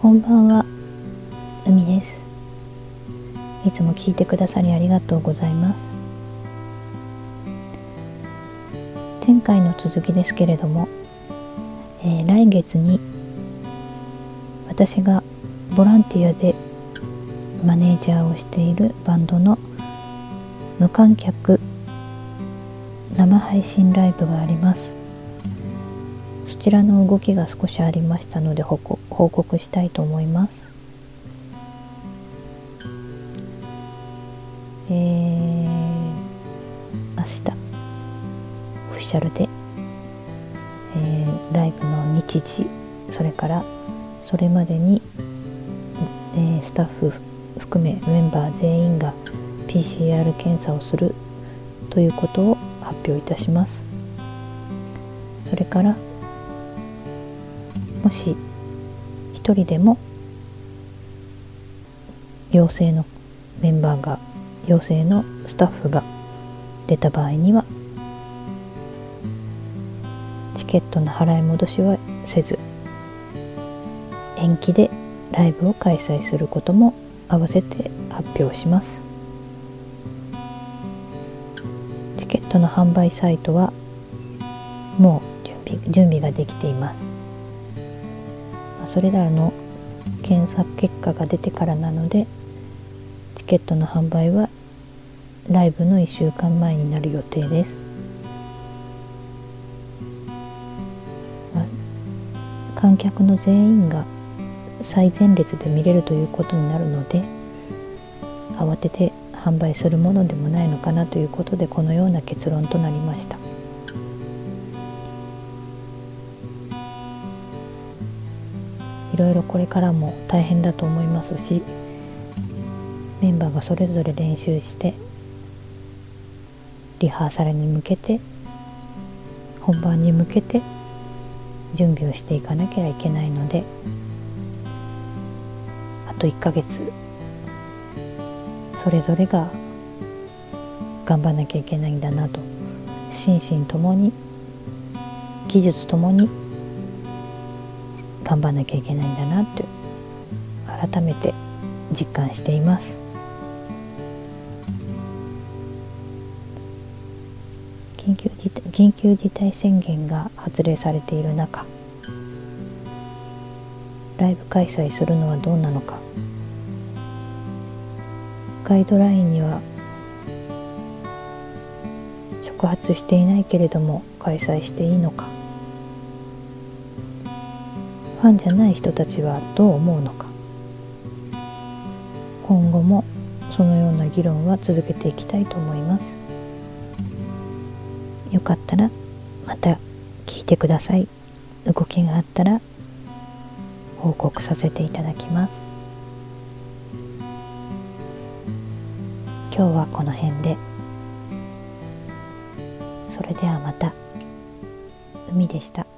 こんばんは。海です。いつも聞いてくださりありがとうございます。前回の続きですけれども、えー、来月に私がボランティアでマネージャーをしているバンドの無観客生配信ライブがあります。そちらの動きが少しありましたので報告したいと思います。えー、明日オフィシャルで、えー、ライブの日時それからそれまでに、えー、スタッフ含めメンバー全員が PCR 検査をするということを発表いたします。それからもし一人でも陽性のメンバーが陽性のスタッフが出た場合にはチケットの払い戻しはせず延期でライブを開催することも合わせて発表します。チケットの販売サイトはもう準備準備ができています。それらの検索結果が出てからなのでチケットの販売はライブの1週間前になる予定です、まあ、観客の全員が最前列で見れるということになるので慌てて販売するものでもないのかなということでこのような結論となりました。いろいろこれからも大変だと思いますしメンバーがそれぞれ練習してリハーサルに向けて本番に向けて準備をしていかなきゃいけないのであと1ヶ月それぞれが頑張らなきゃいけないんだなと心身ともに技術ともに頑張らなきゃいけないんだなって改めて実感しています。緊急事態緊急事態宣言が発令されている中ライブ開催するのはどうなのか。ガイドラインには触発していないけれども開催していいのか。ファンじゃない人たちはどう思うのか。今後もそのような議論は続けていきたいと思います。よかったらまた聞いてください。動きがあったら報告させていただきます。今日はこの辺で。それではまた。海でした。